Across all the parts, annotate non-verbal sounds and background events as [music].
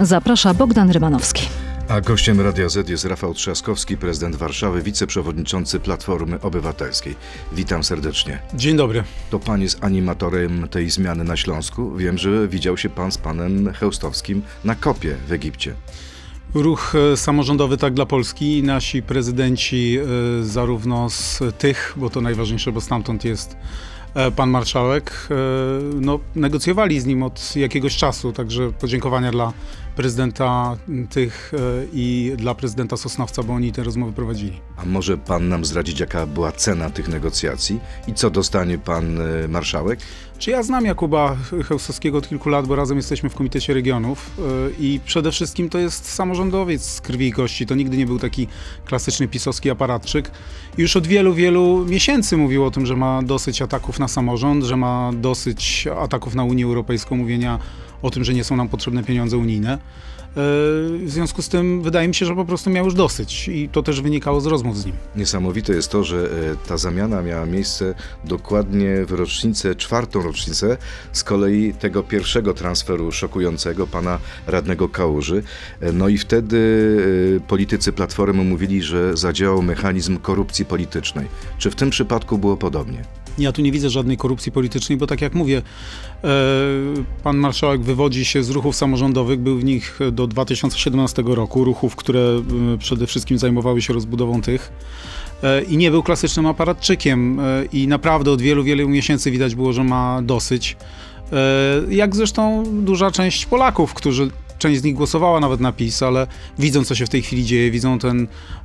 Zaprasza Bogdan Rymanowski. A gościem Radia Z jest Rafał Trzaskowski, prezydent Warszawy, wiceprzewodniczący Platformy Obywatelskiej. Witam serdecznie. Dzień dobry. To pan jest animatorem tej zmiany na Śląsku. Wiem, że widział się pan z panem Chełstowskim na kopie w Egipcie. Ruch e, samorządowy Tak dla Polski. Nasi prezydenci, e, zarówno z tych, bo to najważniejsze, bo stamtąd jest e, pan marszałek, no, negocjowali z nim od jakiegoś czasu, także podziękowania dla prezydenta tych i dla prezydenta Sosnowca, bo oni te rozmowy prowadzili. A może pan nam zdradzić, jaka była cena tych negocjacji i co dostanie pan marszałek? Czy ja znam Jakuba Chełstowskiego od kilku lat, bo razem jesteśmy w Komitecie Regionów i przede wszystkim to jest samorządowiec z krwi i kości. To nigdy nie był taki klasyczny pisowski aparatczyk. Już od wielu, wielu miesięcy mówił o tym, że ma dosyć ataków na samorząd, że ma dosyć ataków na Unię Europejską, mówienia o tym, że nie są nam potrzebne pieniądze unijne. W związku z tym wydaje mi się, że po prostu miał już dosyć i to też wynikało z rozmów z nim. Niesamowite jest to, że e, ta zamiana miała miejsce dokładnie w rocznicę, czwartą rocznicę z kolei tego pierwszego transferu szokującego pana radnego Kałuży. E, no i wtedy e, politycy Platformy mówili, że zadziałał mechanizm korupcji politycznej. Czy w tym przypadku było podobnie? Ja tu nie widzę żadnej korupcji politycznej, bo tak jak mówię, pan marszałek wywodzi się z ruchów samorządowych, był w nich do do 2017 roku, ruchów, które y, przede wszystkim zajmowały się rozbudową tych. E, i nie był klasycznym aparatczykiem. E, i naprawdę od wielu, wielu miesięcy widać było, że ma dosyć. E, jak zresztą duża część Polaków, którzy część z nich głosowała nawet na PiS, ale widzą, co się w tej chwili dzieje, widzą e,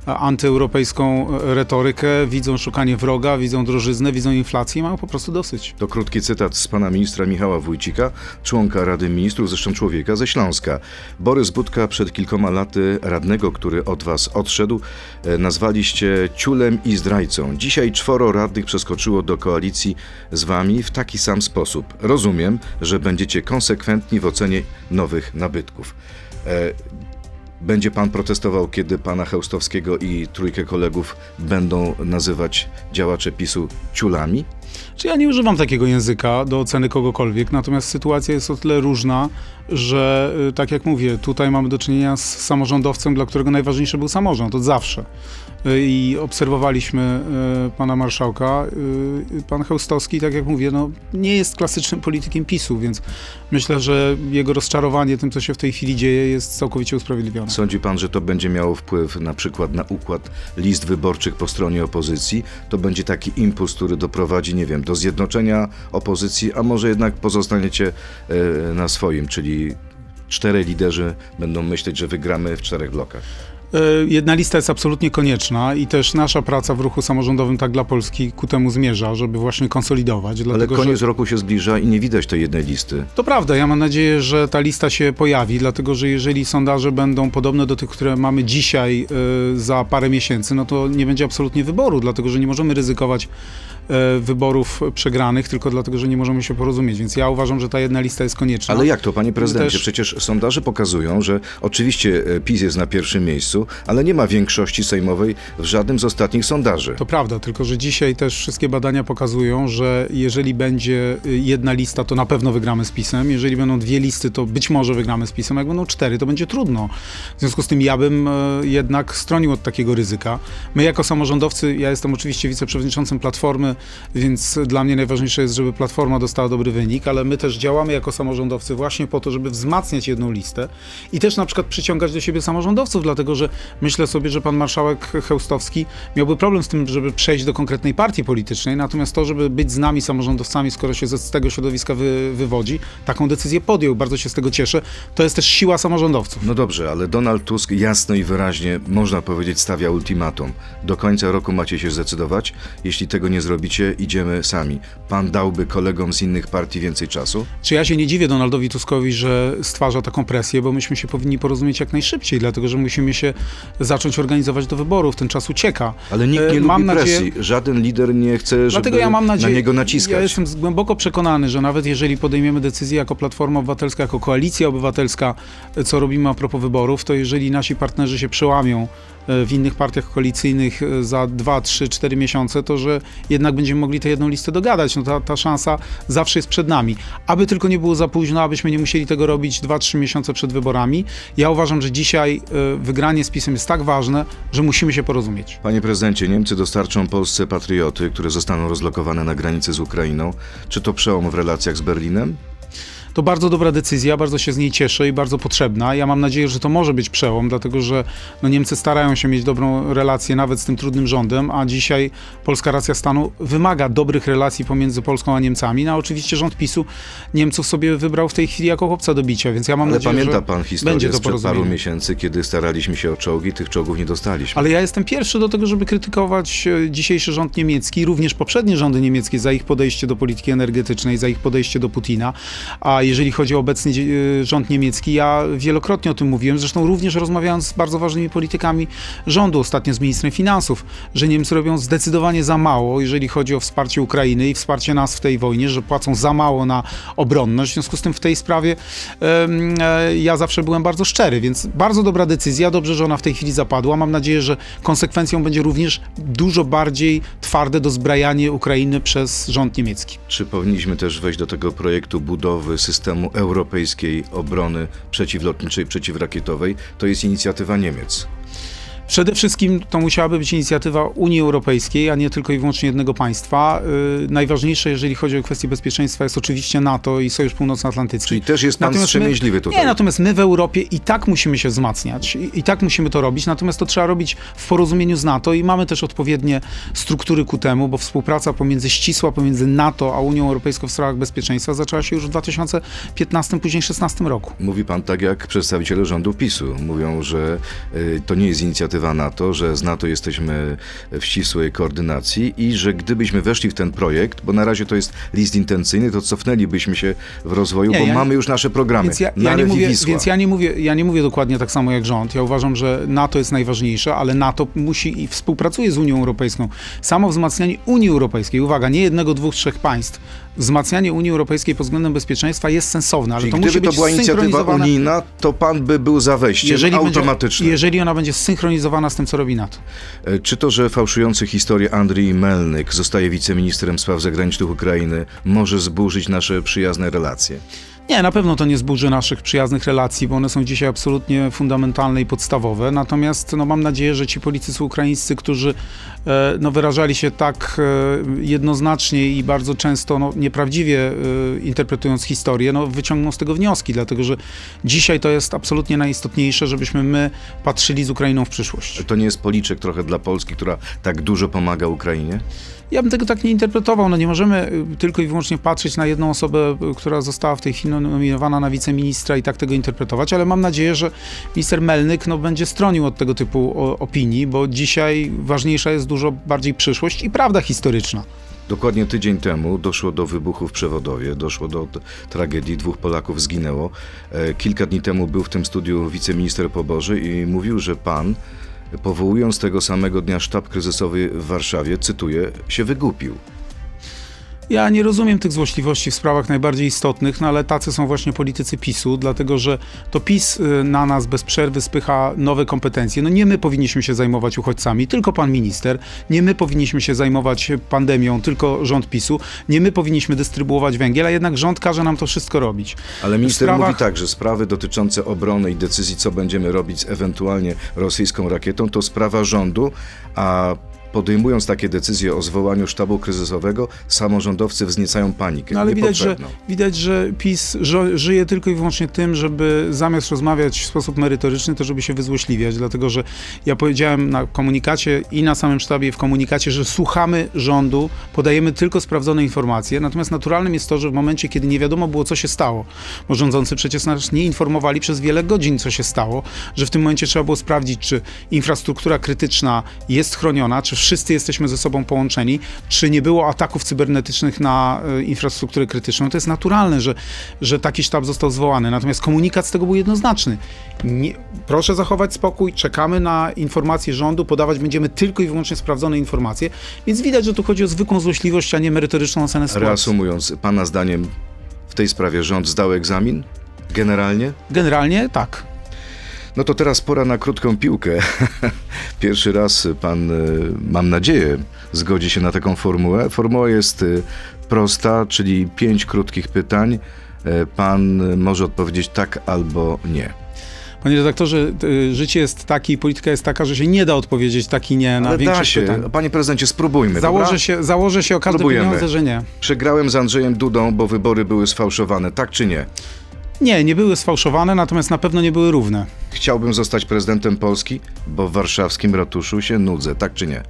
antyeuropejską e, retorykę, widzą szukanie wroga, widzą drożyznę, widzą inflację i mają po prostu dosyć. To krótki cytat z pana ministra Michała Wójcika, członka Rady Ministrów, zresztą człowieka ze Śląska. Borys Budka przed kilkoma laty radnego, który od was odszedł, e, nazwaliście ciulem i zdrajcą. Dzisiaj czworo radnych przeskoczyło do koalicji z wami w taki sam sposób. Rozumiem, że będziecie konsekwentni w ocenie nowych nabytków. E, będzie pan protestował, kiedy pana Chełstowskiego i trójkę kolegów będą nazywać działacze PiSu ciulami? Czy ja nie używam takiego języka do oceny kogokolwiek, natomiast sytuacja jest o tyle różna, że y, tak jak mówię, tutaj mamy do czynienia z samorządowcem, dla którego najważniejszy był samorząd od zawsze. I obserwowaliśmy y, pana marszałka. Pan Chełstowski, tak jak mówię, no, nie jest klasycznym politykiem PiSu, więc myślę, że jego rozczarowanie tym, co się w tej chwili dzieje, jest całkowicie usprawiedliwione. Sądzi pan, że to będzie miało wpływ na przykład na układ list wyborczych po stronie opozycji? To będzie taki impuls, który doprowadzi, nie wiem, do zjednoczenia opozycji, a może jednak pozostaniecie e, na swoim, czyli cztery liderzy będą myśleć, że wygramy w czterech blokach. E, jedna lista jest absolutnie konieczna i też nasza praca w ruchu samorządowym tak dla Polski ku temu zmierza, żeby właśnie konsolidować. Ale koniec że... roku się zbliża i nie widać tej jednej listy. To prawda, ja mam nadzieję, że ta lista się pojawi, dlatego że jeżeli sondaże będą podobne do tych, które mamy dzisiaj y, za parę miesięcy, no to nie będzie absolutnie wyboru, dlatego że nie możemy ryzykować wyborów przegranych, tylko dlatego, że nie możemy się porozumieć. Więc ja uważam, że ta jedna lista jest konieczna. Ale jak to, panie prezydencie? Też... Przecież sondaże pokazują, że oczywiście e, PiS jest na pierwszym miejscu, ale nie ma większości sejmowej w żadnym z ostatnich sondaży. To prawda, tylko że dzisiaj też wszystkie badania pokazują, że jeżeli będzie e, jedna lista, to na pewno wygramy z PiSem. Jeżeli będą dwie listy, to być może wygramy z PiSem. Jak będą cztery, to będzie trudno. W związku z tym ja bym jednak stronił od takiego ryzyka. My jako samorządowcy, ja jestem oczywiście wiceprzewodniczącym Platformy, więc dla mnie najważniejsze jest, żeby Platforma dostała dobry wynik, ale my też działamy jako samorządowcy właśnie po to, żeby wzmacniać jedną listę i też na przykład przyciągać do siebie samorządowców, dlatego że myślę sobie, że pan marszałek Chełstowski miałby problem z tym, żeby przejść do konkretnej partii politycznej, natomiast to, żeby być z nami samorządowcami, skoro się z tego środowiska wy, wywodzi, taką decyzję podjął. Bardzo się z tego cieszę. To jest też siła samorządowców. No dobrze, ale Donald Tusk jasno i wyraźnie, można powiedzieć, stawia ultimatum. Do końca roku macie się zdecydować. Jeśli tego nie zrobicie, idziemy sami. Pan dałby kolegom z innych partii więcej czasu? Czy ja się nie dziwię Donaldowi Tuskowi, że stwarza taką presję, bo myśmy się powinni porozumieć jak najszybciej, dlatego że musimy się zacząć organizować do wyborów. Ten czas ucieka. Ale nikt nie e, mam lubi presji. Nadzieję... Żaden lider nie chce, Dlatego ja mam nadzieję, na niego naciskać. Ja jestem głęboko przekonany, że nawet jeżeli podejmiemy decyzję jako Platforma Obywatelska, jako Koalicja Obywatelska, co robimy a propos wyborów, to jeżeli nasi partnerzy się przełamią w innych partiach koalicyjnych e, za 2, 3, 4 miesiące, to że jednak będziemy mogli tę jedną listę dogadać. No ta, ta szansa zawsze jest przed nami. Aby tylko nie było za późno, abyśmy nie musieli tego robić 2-3 miesiące przed wyborami. Ja uważam, że dzisiaj y, wygranie z PiSem jest tak ważne, że musimy się porozumieć. Panie prezydencie, Niemcy dostarczą Polsce patrioty, które zostaną rozlokowane na granicy z Ukrainą. Czy to przełom w relacjach z Berlinem? To bardzo dobra decyzja, bardzo się z niej cieszę i bardzo potrzebna. Ja mam nadzieję, że to może być przełom, dlatego że no, Niemcy starają się mieć dobrą relację nawet z tym trudnym rządem, a dzisiaj polska racja stanu wymaga dobrych relacji pomiędzy Polską a Niemcami. No oczywiście rząd PiSu Niemców sobie wybrał w tej chwili jako chłopca do bicia, więc ja mam Ale nadzieję, pamięta że pan historię będzie to sprzed paru miesięcy, kiedy staraliśmy się o czołgi, tych czołgów nie dostaliśmy. Ale ja jestem pierwszy do tego, żeby krytykować e, dzisiejszy rząd niemiecki, również poprzednie rządy niemieckie za ich podejście do polityki energetycznej, za ich podejście do Putina. A jeżeli chodzi o obecny e, rząd niemiecki, ja wielokrotnie o tym mówiłem, zresztą również rozmawiając z bardzo ważnymi politykami rządu, ostatnio z ministrem finansów, że Niemcy robią zdecydowanie za mało, jeżeli chodzi o wsparcie Ukrainy i wsparcie nas w tej wojnie, że płacą za mało na obronność. W związku z tym w tej sprawie e, ja zawsze byłem bardzo szczery, więc bardzo dobra decyzja, dobrze, że ona w tej chwili zapadła. Mam nadzieję, że konsekwencją będzie również dużo bardziej twarde dozbrajanie Ukrainy przez rząd niemiecki. Czy powinniśmy też wejść do tego projektu budowy systemu europejskiej obrony przeciwlotniczej, przeciwrakietowej? To jest inicjatywa Niemiec. Przede wszystkim to musiałaby być inicjatywa Unii Europejskiej, a nie tylko i wyłącznie jednego państwa. Yy, najważniejsze, jeżeli chodzi o kwestie bezpieczeństwa, jest oczywiście NATO i Sojusz Północnoatlantycki. Czyli też jest pan Natomiast wstrzemięźliwy my, tutaj. Nie, natomiast my w Europie i tak musimy się wzmacniać. I, I tak musimy to robić, natomiast to trzeba robić w porozumieniu z NATO i mamy też odpowiednie struktury ku temu, bo współpraca pomiędzy ścisła pomiędzy NATO a Unią Europejską w sprawach bezpieczeństwa zaczęła się już w 2015, później 2016 roku. Mówi pan tak jak przedstawiciele rządu PiSu. Mówią, że y, to nie jest inicjatywa NATO, że z NATO jesteśmy w ścisłej koordynacji i że gdybyśmy weszli w ten projekt, bo na razie to jest list intencyjny, to cofnęlibyśmy się w rozwoju, Nie, bo ja nie- mamy już nasze programy. Więc ja, na ja, nie mówię, więc ja nie mówię, ja nie mówię dokładnie tak samo jak rząd. Ja uważam, że NATO jest najważniejsze, ale NATO musi i współpracuje z Unią Europejską. Samo wzmacnianie Unii Europejskiej, uwaga, nie jednego, dwóch, trzech państw, wzmacnianie Unii Europejskiej pod względem bezpieczeństwa jest sensowne, ale Czyli to gdyby musi to być była inicjatywa unijna, to pan by był za wejściem jeżeli, automatycznym. będzie, jeżeli ona będzie zsynchronizowana z tym, co robi NATO. E, Czy to, że fałszujący historię Andrii Melnyk zostaje wiceministrem spraw zagranicznych Ukrainy, może zburzyć nasze przyjazne relacje? Nie, na pewno to nie zburzy naszych przyjaznych relacji, bo one są dzisiaj absolutnie fundamentalne i podstawowe. Natomiast no, mam nadzieję, że ci politycy ukraińscy, którzy no, wyrażali się tak e, jednoznacznie i bardzo często no, nieprawdziwie e, interpretując historię, no, wyciągną z tego wnioski, dlatego że dzisiaj to jest absolutnie najistotniejsze, żebyśmy my patrzyli z Ukrainą w przyszłość. To nie jest policzek trochę dla Polski, która tak dużo pomaga Ukrainie? Ja bym tego tak nie interpretował. No nie możemy y, tylko i wyłącznie patrzeć na jedną osobę, y, która została w tej chwili nominowana na wiceministra i tak tego interpretować, ale mam nadzieję, że minister Melnyk no, będzie stronił od tego typu opinii, bo dzisiaj ważniejsza jest dużo bardziej przyszłość i prawda historyczna. Dokładnie tydzień temu doszło do wybuchu w Przewodowie, doszło do tragedii, dwóch Polaków zginęło. E, Kilka dni temu był w tym studiu wiceminister Poboży i mówił, że pan, powołując tego samego dnia sztab kryzysowy w Warszawie, cytuję, się wygupił. Ja nie rozumiem tych złośliwości w sprawach najbardziej istotnych, no ale tacy są właśnie politycy PiSu, dlatego że to PiS y, na nas bez przerwy spycha nowe kompetencje. No nie my powinniśmy się zajmować uchodźcami, tylko pan minister. Nie my powinniśmy się zajmować pandemią, tylko rząd PiSu. Nie my powinniśmy dystrybuować węgiel, a jednak rząd każe nam to wszystko robić. Ale minister sprawach- mówi tak, że sprawy dotyczące obrony i decyzji, co będziemy robić z ewentualnie rosyjską rakietą, to sprawa rządu, a podejmując takie decyzje o zwołaniu sztabu kryzysowego, samorządowcy wzniecają panikę. No ale widać że, widać, że PiS żyje tylko i wyłącznie tym, żeby zamiast rozmawiać w sposób merytoryczny, to żeby się wyzłośliwiać, dlatego że ja powiedziałem na komunikacie i na samym sztabie w komunikacie, że słuchamy rządu, podajemy tylko sprawdzone informacje, natomiast naturalnym jest to, że w momencie, kiedy nie wiadomo było, co się stało, bo rządzący przecież nas nie informowali przez wiele godzin, co się stało, że w tym momencie trzeba było sprawdzić, czy infrastruktura krytyczna jest chroniona, czy wszyscy jesteśmy ze sobą połączeni, czy nie było ataków cybernetycznych na e, infrastrukturę krytyczną. To jest naturalne, że, że taki sztab został zwołany. Natomiast komunikat z tego był jednoznaczny. Nie, proszę zachować spokój, czekamy na informacje rządu, podawać będziemy tylko i wyłącznie sprawdzone informacje, więc widać, że tu chodzi o zwykłą złośliwość, a nie merytoryczną ocenę sytuacji. Reasumując, pana zdaniem w tej sprawie rząd zdał egzamin? Generalnie? Generalnie tak. No to teraz pora na krótką piłkę. [laughs] Pierwszy raz pan, y, mam nadzieję, zgodzi się na taką formułę. Formuła jest y, prosta, czyli pięć krótkich pytań. Y, Pan może odpowiedzieć tak albo nie. Panie redaktorze, życie jest takie i polityka jest taka, że się nie da odpowiedzieć tak i nie na Ale da większość się. pytań. Panie prezydencie, spróbujmy. Założę dobra? się, założę się o każde Próbujemy. pieniądze, że nie. Przegrałem z Andrzejem Dudą, bo wybory były sfałszowane. Tak czy nie? Nie, nie były sfałszowane, natomiast na pewno nie były równe. Chciałbym zostać prezydentem Polski, bo w warszawskim ratuszu się nudzę. Tak czy nie?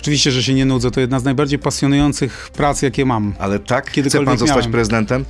Oczywiście, że się nie nudzę, to jedna z najbardziej pasjonujących prac, jakie mam. Ale tak? Chce pan zostać miałem. prezydentem?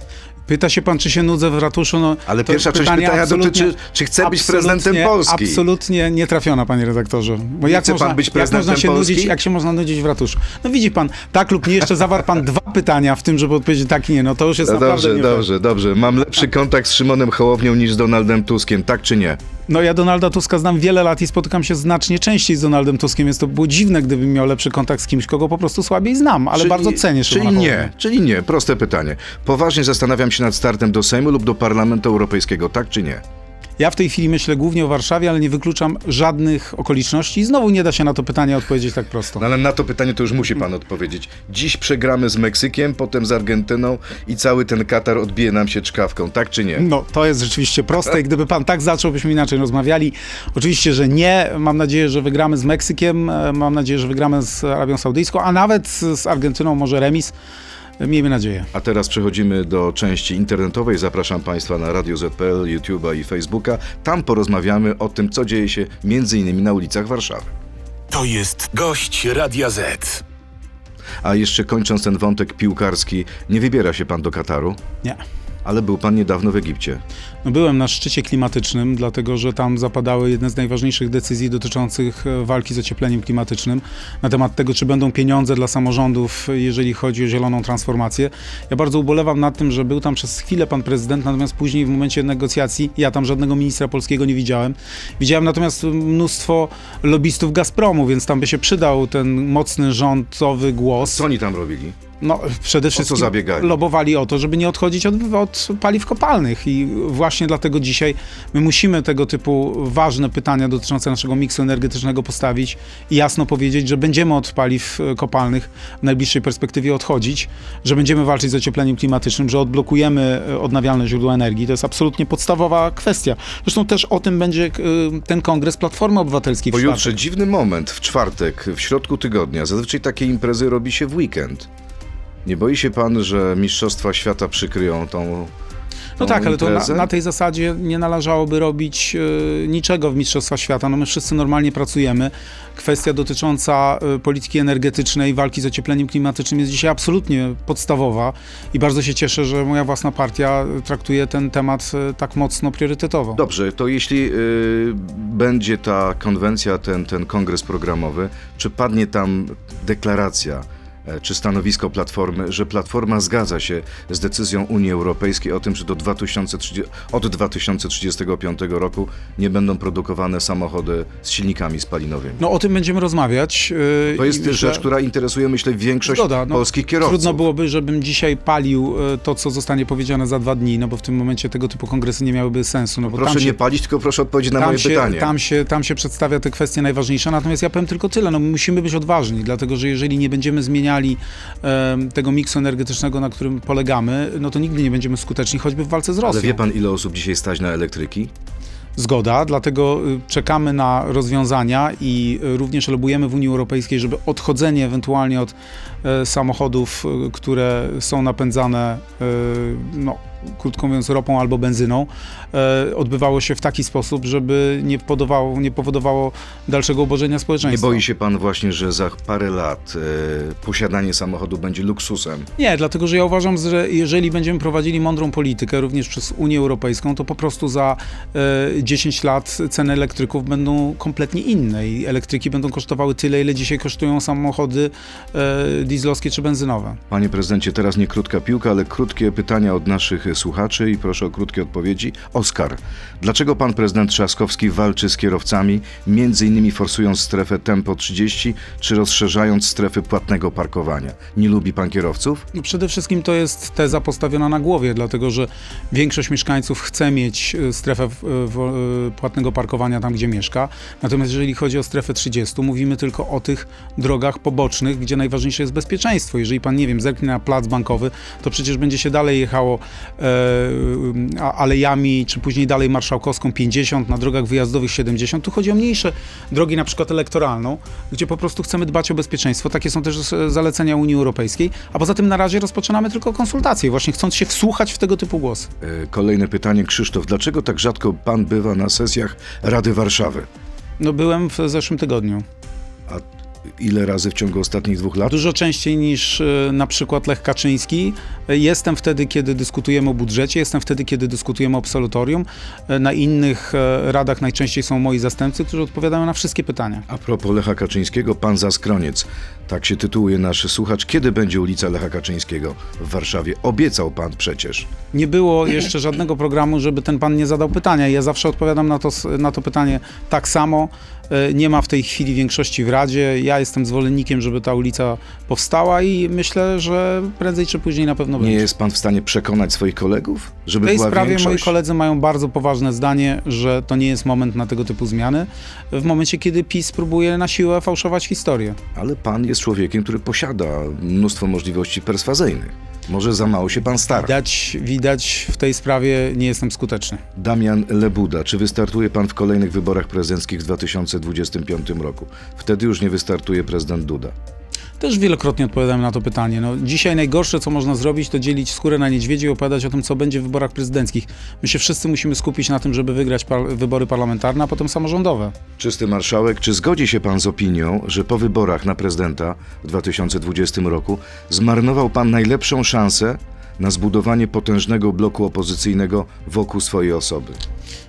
Pyta się pan, czy się nudzę w ratuszu? No, Ale pierwsza część pytania dotyczy, czy chce być prezydentem Polski. Absolutnie nie trafiona, panie redaktorze. Bo jak chce pan można, być jak można prezydentem się Polski? nudzić, jak się można nudzić w ratuszu? No widzi pan, tak lub nie, jeszcze zawarł pan dwa pytania w tym, żeby odpowiedzieć tak i nie. No to już jest No naprawdę dobrze, nie dobrze, dobrze. Mam lepszy kontakt z Szymonem Hołownią niż z Donaldem Tuskiem, tak czy nie? No ja Donalda Tuska znam wiele lat i spotykam się znacznie częściej z Donaldem Tuskiem, więc to było dziwne, gdybym miał lepszy kontakt z kimś, kogo po prostu słabiej znam, ale Czyli- bardzo cenię Czyli Szymona nie, Hołownię. czyli nie. Proste pytanie. Poważnie zastanawiam się nad startem do Sejmu lub do Parlamentu Europejskiego, tak czy nie? Ja w tej chwili myślę głównie o Warszawie, ale nie wykluczam żadnych okoliczności i znowu nie da się na to pytanie odpowiedzieć tak prosto. No ale na to pytanie to już musi pan odpowiedzieć. Dziś przegramy z Meksykiem, potem z Argentyną i cały ten Katar odbije nam się czkawką, tak czy nie? No, to jest rzeczywiście proste i gdyby pan tak zaczął, byśmy inaczej rozmawiali. Oczywiście, że nie. Mam nadzieję, że wygramy z Meksykiem, e, mam nadzieję, że wygramy z Arabią Saudyjską, a nawet z Argentyną może remis. Miejmy nadzieję. A teraz przechodzimy do części internetowej. Zapraszam Państwa na Radio ZPL, YouTube'a i Facebooka. Tam porozmawiamy o tym, co dzieje się między innymi na ulicach Warszawy. To jest gość Radia Z. A jeszcze kończąc ten wątek piłkarski, nie wybiera się Pan do Kataru, Nie. Ale był Pan niedawno w Egipcie. No byłem na szczycie klimatycznym, dlatego że tam zapadały jedne z najważniejszych decyzji dotyczących e, walki z ociepleniem klimatycznym, na temat tego, czy będą pieniądze dla samorządów, jeżeli chodzi o zieloną transformację. Ja bardzo ubolewam nad tym, że był tam przez chwilę pan prezydent, natomiast później w momencie negocjacji ja tam żadnego ministra polskiego nie widziałem. Widziałem natomiast mnóstwo lobbystów Gazpromu, więc tam by się przydał ten mocny rządowy głos. Co oni tam robili? No, przede wszystkim zabiegali? lobowali o to, żeby nie odchodzić od, od paliw kopalnych i właśnie dlatego dzisiaj my musimy tego typu ważne pytania dotyczące naszego miksu energetycznego postawić i jasno powiedzieć, że będziemy od paliw e, kopalnych w najbliższej perspektywie odchodzić, że będziemy walczyć z ociepleniem klimatycznym, że odblokujemy e, odnawialne źródła energii. To jest absolutnie podstawowa kwestia. Zresztą też o tym będzie e, ten kongres Platformy Obywatelskiej w Pojutrze dziwny moment, w czwartek, w środku tygodnia. Zazwyczaj takie imprezy robi się w weekend. Nie boi się Pan, że Mistrzostwa Świata przykryją tą No tak, ale to na, na tej zasadzie nie należałoby robić e, niczego w Mistrzostwach Świata. No my wszyscy normalnie pracujemy. Kwestia dotycząca e, polityki energetycznej, walki z ociepleniem klimatycznym jest dzisiaj absolutnie podstawowa i bardzo się cieszę, że moja własna partia e, traktuje ten temat e, tak mocno priorytetowo. Dobrze, to jeśli y, będzie ta konwencja, ten, ten kongres programowy, czy padnie tam deklaracja czy stanowisko Platformy, że Platforma zgadza się z decyzją Unii Europejskiej o tym, że do 2030, od 2035 roku nie będą produkowane samochody z silnikami spalinowymi. No o tym będziemy rozmawiać. e, To jest rzecz, która interesuje, myślę, większość Zgoda, no, polskich kierowców. Trudno byłoby, żebym dzisiaj palił e, to, co zostanie powiedziane za dwa dni, no bo w tym momencie tego typu kongresy nie miałyby sensu. No Proszę się nie palić, tylko proszę odpowiedzieć na moje się, pytanie. Tam się, tam się przedstawia te kwestie najważniejsze, natomiast ja powiem tylko tyle, no musimy być odważni, dlatego że jeżeli nie będziemy zmieniali tego miksu energetycznego, na którym polegamy, no to nigdy nie będziemy skuteczni, choćby w walce z Rosją. Ale wie pan, ile osób dzisiaj stać na elektryki? Zgoda, dlatego y, czekamy na rozwiązania i y, również lobujemy w Unii Europejskiej, żeby odchodzenie ewentualnie od e, samochodów, y, które są napędzane, no, krótko mówiąc, ropą albo benzyną, e, odbywało się w taki sposób, żeby nie powodowało, nie powodowało dalszego ubożenia Nie społeczeństwa. boi się pan właśnie, że za parę lat e, posiadanie samochodu będzie luksusem? Nie, dlatego że ja uważam, że jeżeli będziemy prowadzili mądrą politykę również przez Unię Europejską, to po prostu za e, 10 lat ceny elektryków będą kompletnie inne i elektryki będą kosztowały tyle, ile dzisiaj kosztują samochody e, dieslowskie czy benzynowe. Panie prezydencie, teraz nie krótka piłka, ale krótkie pytania od naszych słuchaczy i proszę o krótkie odpowiedzi. Oskar, dlaczego pan prezydent Trzaskowski walczy z kierowcami, między innymi forsując strefę tempo 30, czy rozszerzając strefy płatnego parkowania? Nie lubi pan kierowców? No przede wszystkim to jest teza postawiona na głowie, dlatego że większość mieszkańców chce mieć e, strefę w, e, płatnego parkowania tam, gdzie mieszka. Natomiast jeżeli chodzi o strefę 30, mówimy tylko o tych drogach pobocznych, gdzie najważniejsze jest bezpieczeństwo. Jeżeli pan, nie wiem, zerknie na plac bankowy, to przecież będzie się dalej jechało e, alejami, czy później dalej marszałkowską 50, na drogach wyjazdowych 70. Tu chodzi o mniejsze drogi, na przykład elektoralną, gdzie po prostu chcemy dbać o bezpieczeństwo. Takie są też zalecenia Unii Europejskiej. A poza tym na razie rozpoczynamy tylko konsultacje, właśnie chcąc się wsłuchać w tego typu głosy. E, kolejne pytanie, Krzysztof. Dlaczego tak rzadko pan bywa na sesjach Rady Warszawy? No byłem w zeszłym tygodniu. A ile razy w ciągu ostatnich dwóch lat? Dużo częściej niż e, na przykład Lech Kaczyński. E, jestem wtedy, kiedy dyskutujemy o budżecie, jestem wtedy, kiedy dyskutujemy o absolutorium. E, na innych radach najczęściej są moi zastępcy, którzy odpowiadają na wszystkie pytania. A propos Lecha Kaczyńskiego, pan Zaskroniec, tak się tytułuje nasz słuchacz. Kiedy będzie ulica Lecha Kaczyńskiego w Warszawie? Obiecał pan przecież. Nie było jeszcze żadnego programu, żeby ten pan nie zadał pytania. Ja zawsze odpowiadam na to, na to pytanie tak samo. Nie ma w tej chwili większości w Radzie. Ja jestem zwolennikiem, żeby ta ulica powstała i myślę, że prędzej czy później na pewno Nie będzie. jest pan w stanie przekonać swoich kolegów, żeby W tej była sprawie większość? moi koledzy mają bardzo poważne zdanie, że to nie jest moment na tego typu zmiany. W momencie, kiedy PiS próbuje na siłę fałszować historię. Ale pan jest człowiekiem, który posiada mnóstwo możliwości perswazyjnych. Może za mało się pan stara. Widać, widać w tej sprawie nie jestem skuteczny. Damian Lebuda, czy wystartuje pan w kolejnych wyborach prezydenckich w 2025 roku? Wtedy już nie wystartuje prezydent Duda. Też wielokrotnie odpowiadałem na to pytanie. No, dzisiaj najgorsze, co można zrobić, to dzielić skórę na niedźwiedzie i opowiadać o tym, co będzie w wyborach prezydenckich. My się wszyscy musimy skupić na tym, żeby wygrać par- wybory parlamentarne, a potem samorządowe. Czysty marszałek, czy zgodzi się pan z opinią, że po wyborach na prezydenta w 2020 roku zmarnował pan najlepszą szansę na zbudowanie potężnego bloku opozycyjnego wokół swojej osoby?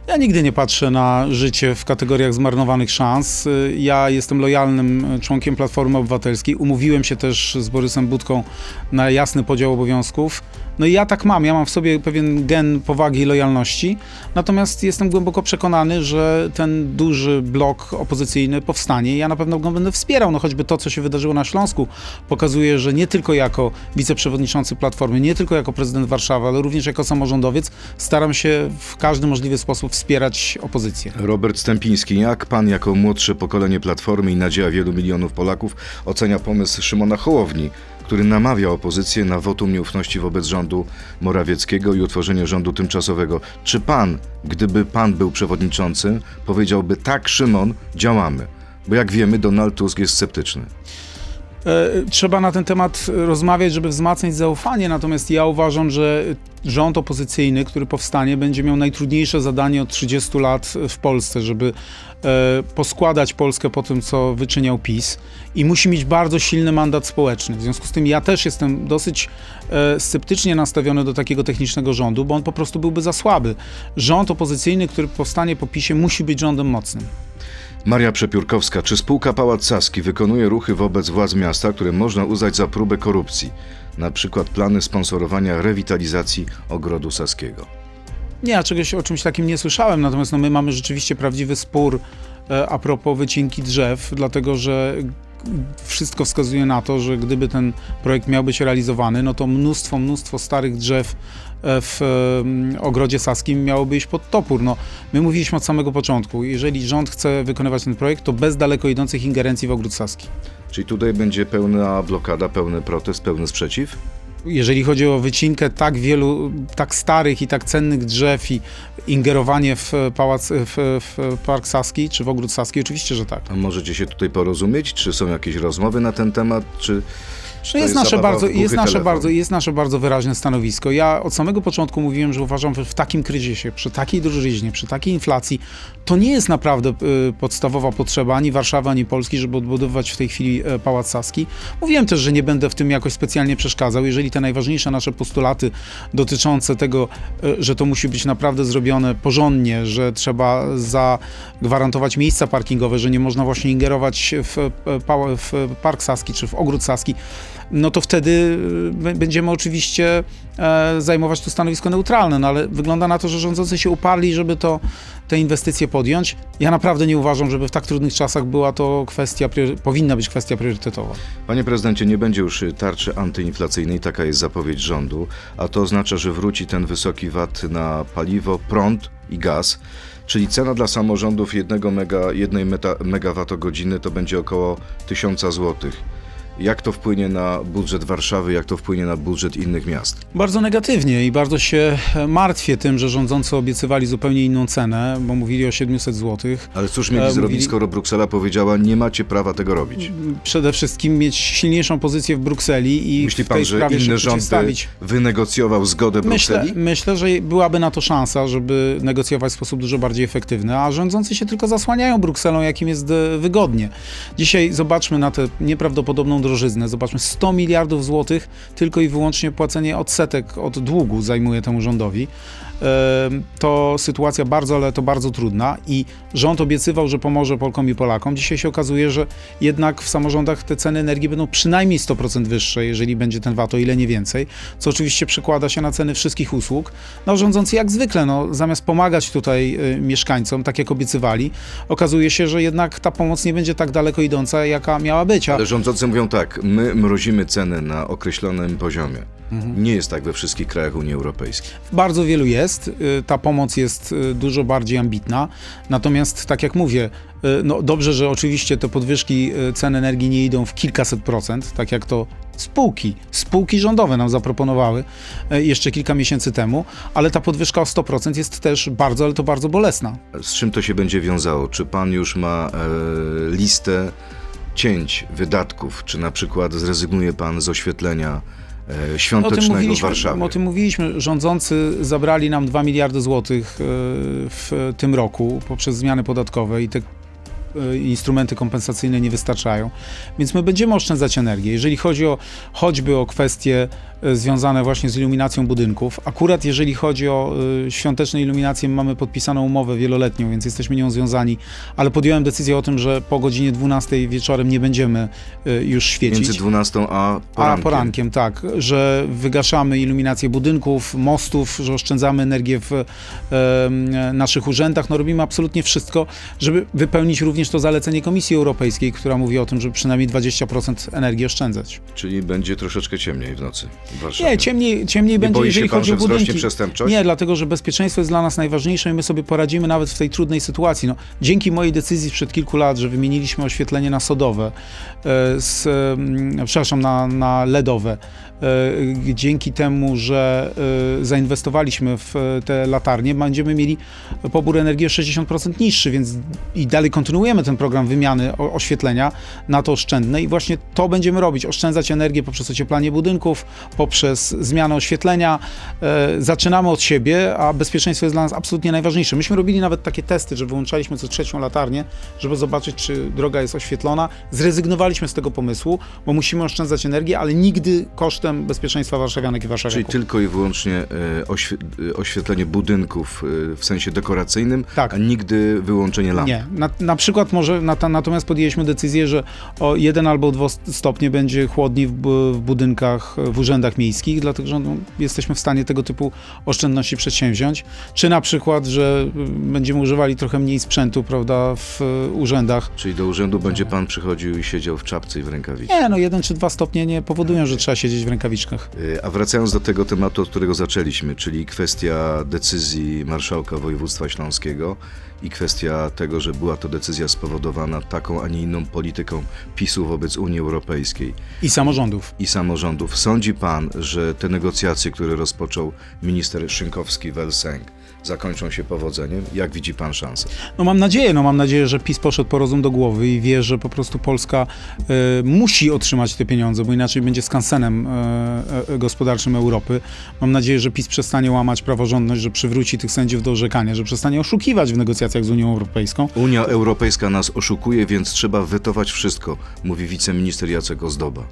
Ja nigdy nie patrzę na życie w kategoriach zmarnowanych szans. Ja jestem lojalnym członkiem Platformy Obywatelskiej. Umówiłem się też z Borysem Budką na jasny podział obowiązków. No i ja tak mam, ja mam w sobie pewien gen powagi i lojalności, natomiast jestem głęboko przekonany, że ten duży blok opozycyjny powstanie i ja na pewno go będę wspierał, no choćby to, co się wydarzyło na Śląsku, pokazuje, że nie tylko jako wiceprzewodniczący Platformy, nie tylko jako prezydent Warszawy, ale również jako samorządowiec staram się w każdy możliwy sposób wspierać opozycję. Robert Stępiński, jak pan jako młodsze pokolenie Platformy i nadzieja wielu milionów Polaków ocenia pomysł Szymona Hołowni, który namawia opozycję na wotum nieufności wobec rządu Morawieckiego i utworzenie rządu tymczasowego. Czy pan, gdyby pan był przewodniczącym, powiedziałby tak, Szymon, działamy? Bo jak wiemy, Donald Tusk jest sceptyczny. E, Trzeba na ten temat rozmawiać, żeby wzmacniać zaufanie, natomiast ja uważam, że rząd opozycyjny, który powstanie, będzie miał najtrudniejsze zadanie od 30 lat w Polsce, żeby e, poskładać Polskę po tym, co wyczyniał PiS i musi mieć bardzo silny mandat społeczny. W związku z tym ja też jestem dosyć e, sceptycznie nastawiony do takiego technicznego rządu, bo on po prostu byłby za słaby. Rząd opozycyjny, który powstanie po PiSie, musi być rządem mocnym. Maria Przepiórkowska, czy spółka Pałac Saski wykonuje ruchy wobec władz miasta, które można uznać za próbę korupcji? Na przykład plany sponsorowania rewitalizacji ogrodu saskiego. Nie, ja czegoś o czymś takim nie słyszałem, natomiast no, my mamy rzeczywiście prawdziwy spór e, a propos wycinki drzew, dlatego że wszystko wskazuje na to, że gdyby ten projekt miał być realizowany, no to mnóstwo, mnóstwo starych drzew w e, ogrodzie saskim miałoby iść pod topór. No, my mówiliśmy od samego początku, jeżeli rząd chce wykonywać ten projekt, to bez daleko idących ingerencji w ogród saski. Czyli tutaj będzie pełna blokada, pełny protest, pełny sprzeciw? jeżeli chodzi o wycinkę tak wielu, tak starych i tak cennych drzew i ingerowanie w pałac, w, w Park Saski czy w Ogród Saski, oczywiście, że tak. A możecie się tutaj porozumieć? Czy są jakieś rozmowy na ten temat? Czy, czy jest, jest nasze bardzo, jest, nasze telefon? bardzo, jest nasze bardzo wyraźne stanowisko. Ja od samego początku mówiłem, że uważam, że w takim kryzysie, przy takiej drożyźnie, przy takiej inflacji, to nie jest naprawdę y, podstawowa potrzeba ani Warszawy, ani Polski, żeby odbudowywać w tej chwili e, Pałac Saski. Mówiłem też, że nie będę w tym jakoś specjalnie przeszkadzał. Jeżeli te najważniejsze nasze postulaty dotyczące tego, e, że to musi być naprawdę zrobione porządnie, że trzeba zagwarantować miejsca parkingowe, że nie można właśnie ingerować w, e, w Park Saski czy w Ogród Saski, no to wtedy y, będziemy oczywiście e, zajmować tu stanowisko neutralne, no ale wygląda na to, że rządzący się uparli, żeby to, te inwestycje podjąć. Ja naprawdę nie uważam, żeby w tak trudnych czasach była to kwestia, powinna być kwestia priorytetowa. Panie prezydencie, nie będzie już tarczy antyinflacyjnej, taka jest zapowiedź rządu, a to oznacza, że wróci ten wysoki VAT na paliwo, prąd i gaz, czyli cena dla samorządów jednego mega, jednej meta, megawattogodziny to będzie około 1000 złotych. Jak to wpłynie na budżet Warszawy, jak to wpłynie na budżet innych miast? Bardzo negatywnie i bardzo się martwię tym, że rządzący obiecywali zupełnie inną cenę, bo mówili o 700 zł. Ale cóż mieli zrobić, mówili- skoro Bruksela powiedziała, nie macie prawa tego robić? Przede wszystkim mieć silniejszą pozycję w Brukseli i Myśli w pan, tej że sprawie się inny rząd wynegocjował zgodę Myślę, Brukseli? myślę, że byłaby na to szansa, żeby negocjować w sposób dużo bardziej efektywny, a rządzący się tylko zasłaniają Brukselą, jakim jest e, wygodnie. Dzisiaj zobaczmy na tę nieprawdopodobną drożyznę, zobaczmy 100 miliardów złotych tylko i wyłącznie płacenie odsetek od długu zajmuje temu rządowi. To sytuacja bardzo, ale to bardzo trudna i rząd obiecywał, że pomoże Polkom i Polakom. Dzisiaj się okazuje, że jednak w samorządach te ceny energii będą przynajmniej 100% wyższe, jeżeli będzie ten VAT, o ile nie więcej, co oczywiście przekłada się na ceny wszystkich usług. No rządzący jak zwykle, no, zamiast pomagać tutaj y, mieszkańcom, tak jak obiecywali, okazuje się, że jednak ta pomoc nie będzie tak daleko idąca, jaka miała być. A Ale rządzący mówią tak, my mrozimy ceny na określonym poziomie. Mhm. Nie jest tak we wszystkich krajach Unii Europejskiej. W bardzo wielu jest. Y, Ta pomoc jest y, dużo bardziej ambitna. Natomiast, tak jak mówię, y, no dobrze, że oczywiście te podwyżki cen energii nie idą w kilkaset procent, tak jak to spółki, spółki rządowe nam zaproponowały jeszcze kilka miesięcy temu, ale ta podwyżka o 100% jest też bardzo, ale to bardzo bolesna. Z czym to się będzie wiązało? Czy pan już ma e, listę cięć, wydatków? Czy na przykład zrezygnuje pan z oświetlenia e, O tym, świątecznego w mówiliśmy, Warszawie? o tym mówiliśmy. Rządzący zabrali nam 2 miliardy złotych y, w tym roku poprzez zmiany podatkowe i te y, instrumenty kompensacyjne nie wystarczają. Więc my będziemy oszczędzać energię. Jeżeli chodzi o choćby o kwestie y, związane właśnie z iluminacją budynków, akurat jeżeli chodzi o y, świąteczne iluminacje, mamy podpisaną umowę wieloletnią, więc jesteśmy nią związani, ale podjąłem decyzję o tym, że po godzinie 12 wieczorem nie będziemy y, już świecić. Między 12 a porankiem. A, porankiem, tak, że wygaszamy iluminację budynków, mostów, że oszczędzamy energię w em, naszych urzędach. No robimy absolutnie wszystko, żeby wypełnić również to zalecenie Komisji Europejskiej, która mówi o tym, żeby przynajmniej 20% energii oszczędzać. Czyli będzie troszeczkę ciemniej w nocy Warszawie. Nie, ciemniej, ciemniej będzie, boi się jeżeli pan, chodzi że o budynki. przestępczość? Nie, dlatego, że bezpieczeństwo jest dla nas najważniejsze i my sobie poradzimy nawet w tej trudnej sytuacji. No, dzięki mojej decyzji sprzed kilku lat, że wymieniliśmy oświetlenie na sodowe, e, z, przepraszam, na, na LEDowe, dzięki temu, że e, zainwestowaliśmy w e, te latarnie, będziemy mieli pobór energii o 60% niższy, więc i dalej kontynuujemy ten program wymiany oświetlenia na to oszczędne i właśnie to będziemy robić, oszczędzać energię poprzez ocieplanie budynków, poprzez zmianę oświetlenia. E, zaczynamy od siebie, a bezpieczeństwo jest dla nas absolutnie najważniejsze. Myśmy robili nawet takie testy, że wyłączaliśmy co trzecią latarnię, żeby zobaczyć, czy droga jest oświetlona. Zrezygnowaliśmy z tego pomysłu, bo musimy oszczędzać energię, ale nigdy kosztem bezpieczeństwa warszawianek i warszawiaków. Czyli tylko i wyłącznie e, e, oświetlenie budynków e, w sensie dekoracyjnym, Tak. a nigdy wyłączenie lamp. Nie. Na, na przykład może, na, natomiast podjęliśmy decyzję, że o jeden albo dwa stopnie będzie chłodniej w, w budynkach, w urzędach miejskich, dlatego że no, jesteśmy w stanie tego typu oszczędności przedsięwziąć. Czy na przykład, że będziemy używali trochę mniej sprzętu, prawda, w urzędach. Czyli do urzędu będzie pan przychodził i siedział w czapce i w rękawiczkach. Nie, no jeden czy dwa stopnie nie powodują, że trzeba siedzieć w rękawiczkach. E, A wracając do tego tematu, od którego zaczęliśmy, czyli kwestia decyzji marszałka województwa śląskiego i kwestia tego, że była to decyzja spowodowana taką, a nie inną polityką PiSu wobec Unii Europejskiej I samorządów. i samorządów. Sądzi pan, że te negocjacje, które rozpoczął minister Szynkowski-Welsenk, zakończą się powodzeniem? Jak widzi pan szansę? No mam nadzieję, no mam nadzieję, że PiS poszedł po rozum do głowy i wie, że po prostu Polska e, musi otrzymać te pieniądze, bo inaczej będzie skansenem e, e, gospodarczym Europy. Mam nadzieję, że PiS przestanie łamać praworządność, że przywróci tych sędziów do orzekania, że przestanie oszukiwać w negocjacjach z Unią Europejską. Unia Europejska nas oszukuje, więc trzeba wetować wszystko, mówi wiceminister Jacek Ozdoba.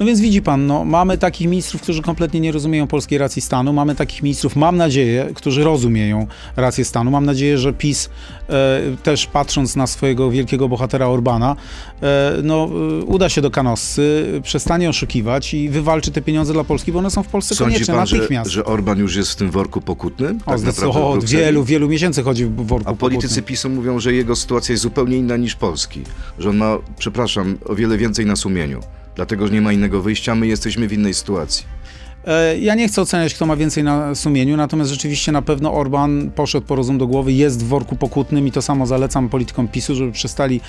No więc widzi pan, no, mamy takich ministrów, którzy kompletnie nie rozumieją polskiej racji stanu. Mamy takich ministrów, mam nadzieję, którzy rozumieją rację stanu. Mam nadzieję, że PiS e, też patrząc na swojego wielkiego bohatera Orbana, e, no, e, uda się do kanoscy, przestanie oszukiwać i wywalczy te pieniądze dla Polski, bo one są w Polsce Sądzi konieczne pan, że, natychmiast. że Orban już jest w tym worku pokutnym? o, Tak zdecydowanie- naprawdę o, od wielu, wielu miesięcy chodzi w worku A politycy pokutnym. PiSu mówią, że jego sytuacja jest zupełnie inna niż Polski. Że on ma, przepraszam, o wiele więcej na sumieniu. Dlatego, że nie ma innego wyjścia, my jesteśmy w innej sytuacji. E, Ja nie chcę oceniać, kto ma więcej na sumieniu, natomiast rzeczywiście na pewno Orban poszedł po rozum do głowy, jest w worku pokutnym i to samo zalecam politykom PiSu, żeby przestali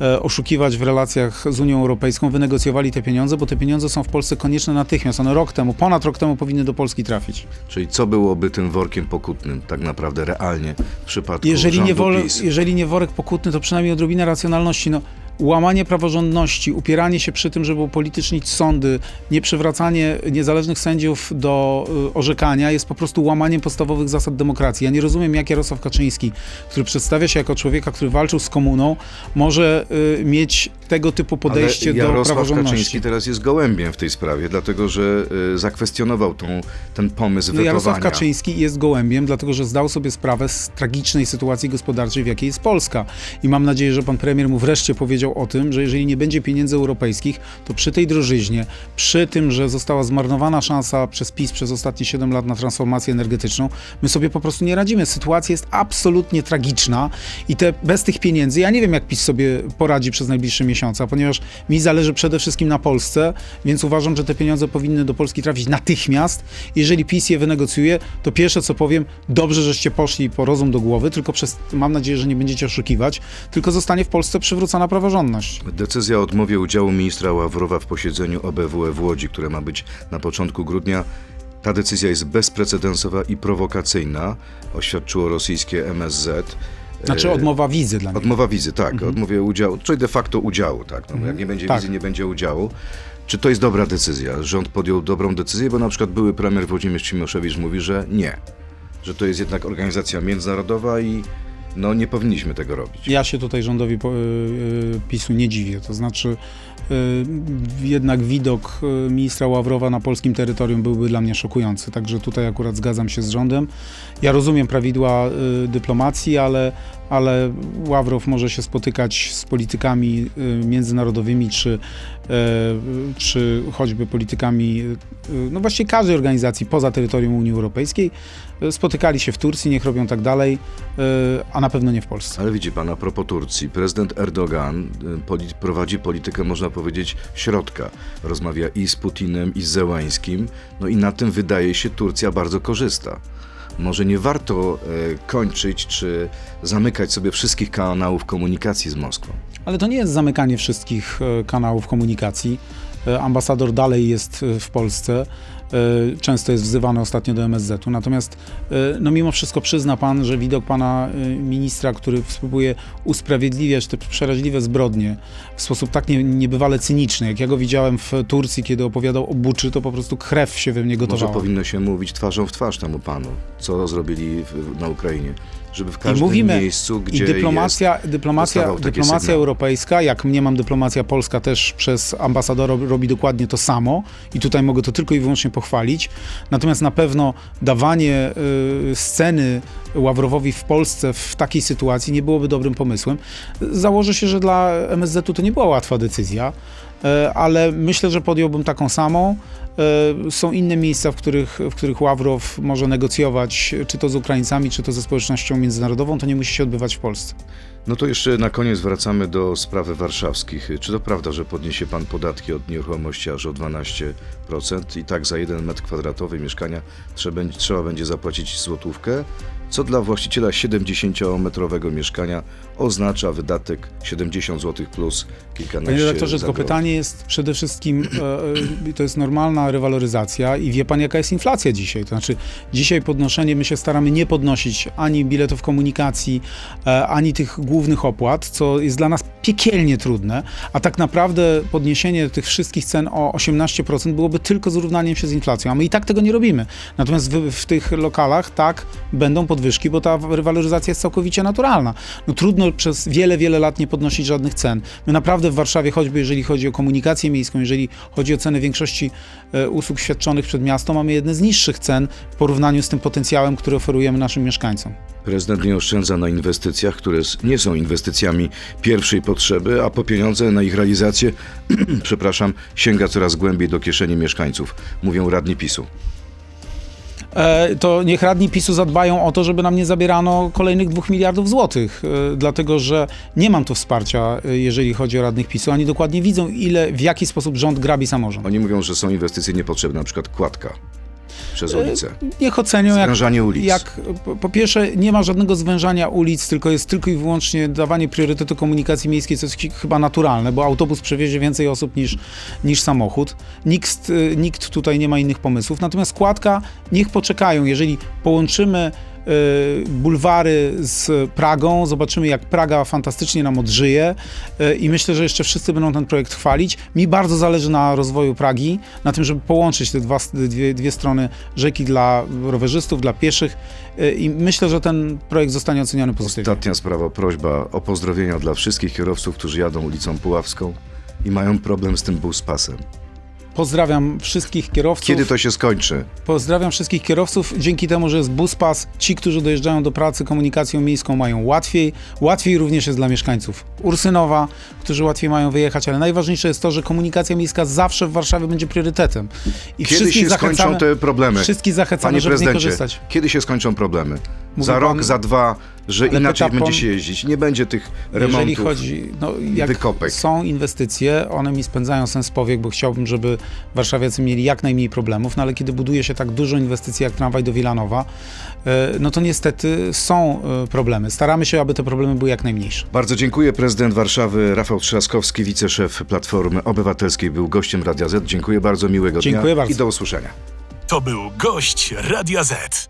e, oszukiwać w relacjach z Unią Europejską, wynegocjowali te pieniądze, bo te pieniądze są w Polsce konieczne natychmiast. One rok temu, ponad rok temu powinny do Polski trafić. Czyli co byłoby tym workiem pokutnym, tak naprawdę realnie w przypadku Jeżeli rządu nie, wol, PiS? jeżeli nie worek pokutny, to przynajmniej odrobina racjonalności. No, łamanie praworządności, upieranie się przy tym, żeby upolitycznić sądy, nieprzywracanie niezależnych sędziów do y, orzekania jest po prostu łamaniem podstawowych zasad demokracji. Ja nie rozumiem, jak Jarosław Kaczyński, który przedstawia się jako człowieka, który walczył z komuną, może y, mieć tego typu podejście Ale do Jarosław praworządności. Kaczyński teraz jest gołębiem w tej sprawie, dlatego że y, zakwestionował tą, ten pomysł No, wetowania. Jarosław Kaczyński jest gołębiem, dlatego że zdał sobie sprawę z tragicznej sytuacji gospodarczej, w jakiej jest Polska. I mam nadzieję, że pan premier mu wreszcie powiedział o tym, że jeżeli nie będzie pieniędzy europejskich, to przy tej drożyźnie, przy tym, że została zmarnowana szansa przez PiS przez ostatnie 7 lat na transformację energetyczną, my sobie po prostu nie radzimy. Sytuacja jest absolutnie tragiczna i te, bez tych pieniędzy, ja nie wiem, jak PiS sobie poradzi przez najbliższe miesiące, ponieważ mi zależy przede wszystkim na Polsce, więc uważam, że te pieniądze powinny do Polski trafić natychmiast. Jeżeli PiS je wynegocjuje, to pierwsze co powiem, dobrze, żeście poszli po rozum do głowy, tylko przez, mam nadzieję, że nie będziecie oszukiwać, tylko zostanie w Polsce przywrócona praworządność. Decyzja o odmowie udziału ministra Ławrowa w posiedzeniu OBWE w Łodzi, które ma być na początku grudnia, ta decyzja jest bezprecedensowa i prowokacyjna, oświadczyło rosyjskie MSZ. Znaczy E, odmowa wizy dla nich. Odmowa wizy, tak, odmowie udziału, czyli de facto udziału, tak. No, Jak nie będzie Tak. wizy, nie będzie udziału. Czy to jest dobra decyzja? Rząd podjął dobrą decyzję, bo na przykład były premier Włodzimierz Cimoszewicz mówi, że nie. Że to jest jednak organizacja międzynarodowa i no nie powinniśmy tego robić. Ja się tutaj rządowi y, y, PiSu nie dziwię. To znaczy, y, jednak widok ministra Ławrowa na polskim terytorium byłby dla mnie szokujący. Także tutaj akurat zgadzam się z rządem. Ja rozumiem prawidła dyplomacji, ale, ale Ławrow może się spotykać z politykami y, międzynarodowymi, czy, y, czy choćby politykami, y, no właściwie każdej organizacji poza terytorium Unii Europejskiej. Y, Spotykali się w Turcji, niech robią tak dalej, y, a na pewno nie w Polsce. Ale widzi pan, a propos Turcji, prezydent Erdogan y, prowadzi politykę, można powiedzieć, środka. Rozmawia i z Putinem, i z Zełańskim, no i na tym wydaje się Turcja bardzo korzysta. Może nie warto e, kończyć czy zamykać sobie wszystkich kanałów komunikacji z Moskwą. Ale to nie jest zamykanie wszystkich e, kanałów komunikacji. E, Ambasador dalej jest w Polsce. E, Często jest wzywany ostatnio do MSZ-u. Natomiast, e, no mimo wszystko przyzna pan, że widok pana e, ministra, który spróbuje usprawiedliwiać te przeraźliwe zbrodnie w sposób tak nie, niebywale cyniczny, jak ja go widziałem w Turcji, kiedy opowiadał o Buczy, to po prostu krew się we mnie Może gotowała. powinno się mówić twarzą w twarz temu panu, co zrobili w, na Ukrainie. Żeby w I każdym mówimy, miejscu, gdzie I dyplomacja, jest, dyplomacja, dyplomacja sygnały. europejska, jak mniemam, dyplomacja polska też przez ambasadora robi dokładnie to samo i tutaj mogę to tylko i wyłącznie pochwalić. Natomiast na pewno dawanie y, sceny Ławrowowi w Polsce w takiej sytuacji nie byłoby dobrym pomysłem. Założę się, że dla MSZ-u to nie była łatwa decyzja, y, ale myślę, że podjąłbym taką samą. Y, Są inne miejsca, w których, w których Ławrow może negocjować, czy to z Ukraińcami, czy to ze społecznością międzynarodową. To nie musi się odbywać w Polsce. No to jeszcze na koniec wracamy do sprawy warszawskich. Czy to prawda, że podniesie pan podatki od nieruchomości aż o 12% i tak za jeden metr kwadratowy mieszkania trzeba, będzie zapłacić złotówkę? Co dla właściciela 70-metrowego mieszkania oznacza wydatek 70 zł plus kilkanaście Panie redaktorze, tylko pytanie jest przede wszystkim, e, e, to jest normalna rewaloryzacja i wie pan jaka jest inflacja dzisiaj? To znaczy dzisiaj podnoszenie, my się staramy nie podnosić ani biletów komunikacji, e, ani tych głównych opłat, co jest dla nas piekielnie trudne, a tak naprawdę podniesienie tych wszystkich cen o 18% byłoby tylko zrównaniem się z inflacją, a my i tak tego nie robimy. Natomiast w, w tych lokalach tak będą podwyżki podwyżki, bo ta rewaloryzacja jest całkowicie naturalna. No trudno przez wiele, wiele lat nie podnosić żadnych cen. My naprawdę w Warszawie, choćby jeżeli chodzi o komunikację miejską, jeżeli chodzi o ceny większości e, usług świadczonych przed miasto, mamy jedne z niższych cen w porównaniu z tym potencjałem, który oferujemy naszym mieszkańcom. Prezydent nie oszczędza na inwestycjach, które nie są inwestycjami pierwszej potrzeby, a po pieniądze na ich realizację, [clears throat] przepraszam, sięga coraz głębiej do kieszeni mieszkańców, mówią radni PiSu. E, to niech radni PiSu zadbają o to, żeby nam nie zabierano kolejnych dwóch miliardów złotych, e, dlatego że nie mam tu wsparcia, e, jeżeli chodzi o radnych PiSu. Oni dokładnie widzą, ile, w jaki sposób rząd grabi samorząd. Oni mówią, że są inwestycje niepotrzebne, na przykład kładka przez ulicę. Niech ocenią, jak, Zwężanie ulic. jak po, pierwsze nie ma żadnego zwężania ulic, tylko jest tylko i wyłącznie dawanie priorytetu komunikacji miejskiej, co jest ch- chyba naturalne, bo autobus przewiezie więcej osób niż, niż samochód. Nikt, y, nikt tutaj nie ma innych pomysłów. Natomiast składka, niech poczekają. Jeżeli połączymy bulwary z Pragą, zobaczymy jak Praga fantastycznie nam odżyje y, i myślę, że jeszcze wszyscy będą ten projekt chwalić. Mi bardzo zależy na rozwoju Pragi, na tym, żeby połączyć te dwa, dwie, dwie strony rzeki dla rowerzystów, dla pieszych y, i myślę, że ten projekt zostanie oceniony pozytywnie. Ostatnia sprawa, prośba o pozdrowienia dla wszystkich kierowców, którzy jadą ulicą Puławską i mają problem z tym buspasem. Pozdrawiam wszystkich kierowców. Kiedy to się skończy? Pozdrawiam wszystkich kierowców. Dzięki temu, że jest buspas, ci, którzy dojeżdżają do pracy komunikacją miejską mają łatwiej. Łatwiej również jest dla mieszkańców Ursynowa, którzy łatwiej mają wyjechać, ale najważniejsze jest to, że komunikacja miejska zawsze w Warszawie będzie priorytetem. I Kiedy się skończą te problemy? Wszystkich zachęcamy, Panie żeby prezydencie, korzystać. kiedy się skończą problemy? Mówi za rok, pan- za dwa, że Ale inaczej pan- będzie się jeździć. Nie będzie tych remontów. Jeżeli chodzi, no jak wykopek. są inwestycje, one mi spędzają sens powiek, bo chciałbym, żeby warszawiacy mieli jak najmniej problemów, no ale kiedy buduje się tak dużo inwestycji jak tramwaj do Wilanowa, e, no to niestety są e, problemy. Staramy się, aby te problemy były jak najmniejsze. Bardzo dziękuję. Prezydent Warszawy Rafał Trzaskowski, wiceszef Platformy Obywatelskiej, był gościem Radia Z. Dziękuję bardzo, miłego Dziękuję dnia bardzo. i do usłyszenia. To był gość Radia Z.